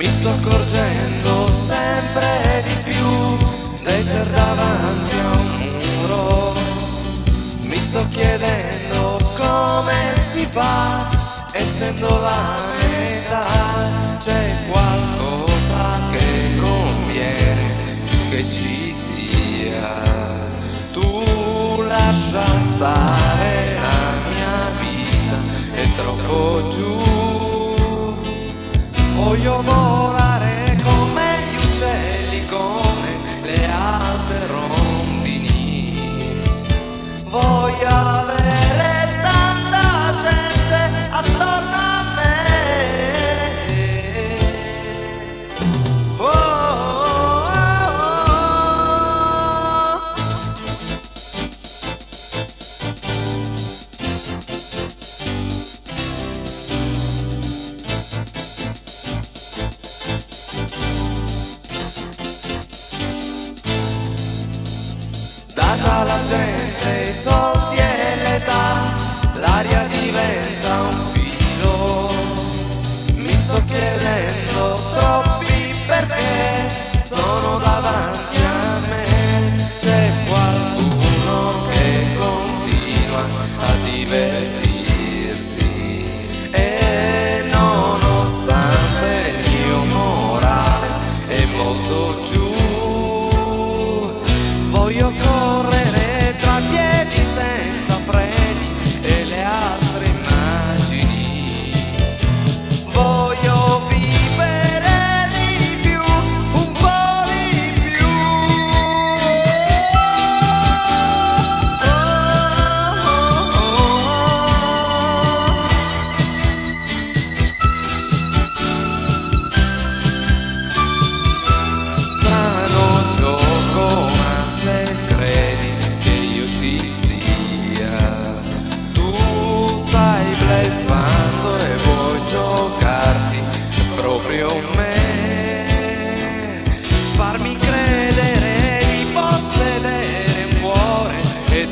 Mi sto accorgendo sempre di più d'essere davanti a un muro. Mi sto chiedendo come si fa, essendo la your voice. la gente, i soldi e l'età, l'aria diventa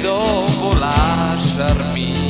dopo lasciarmi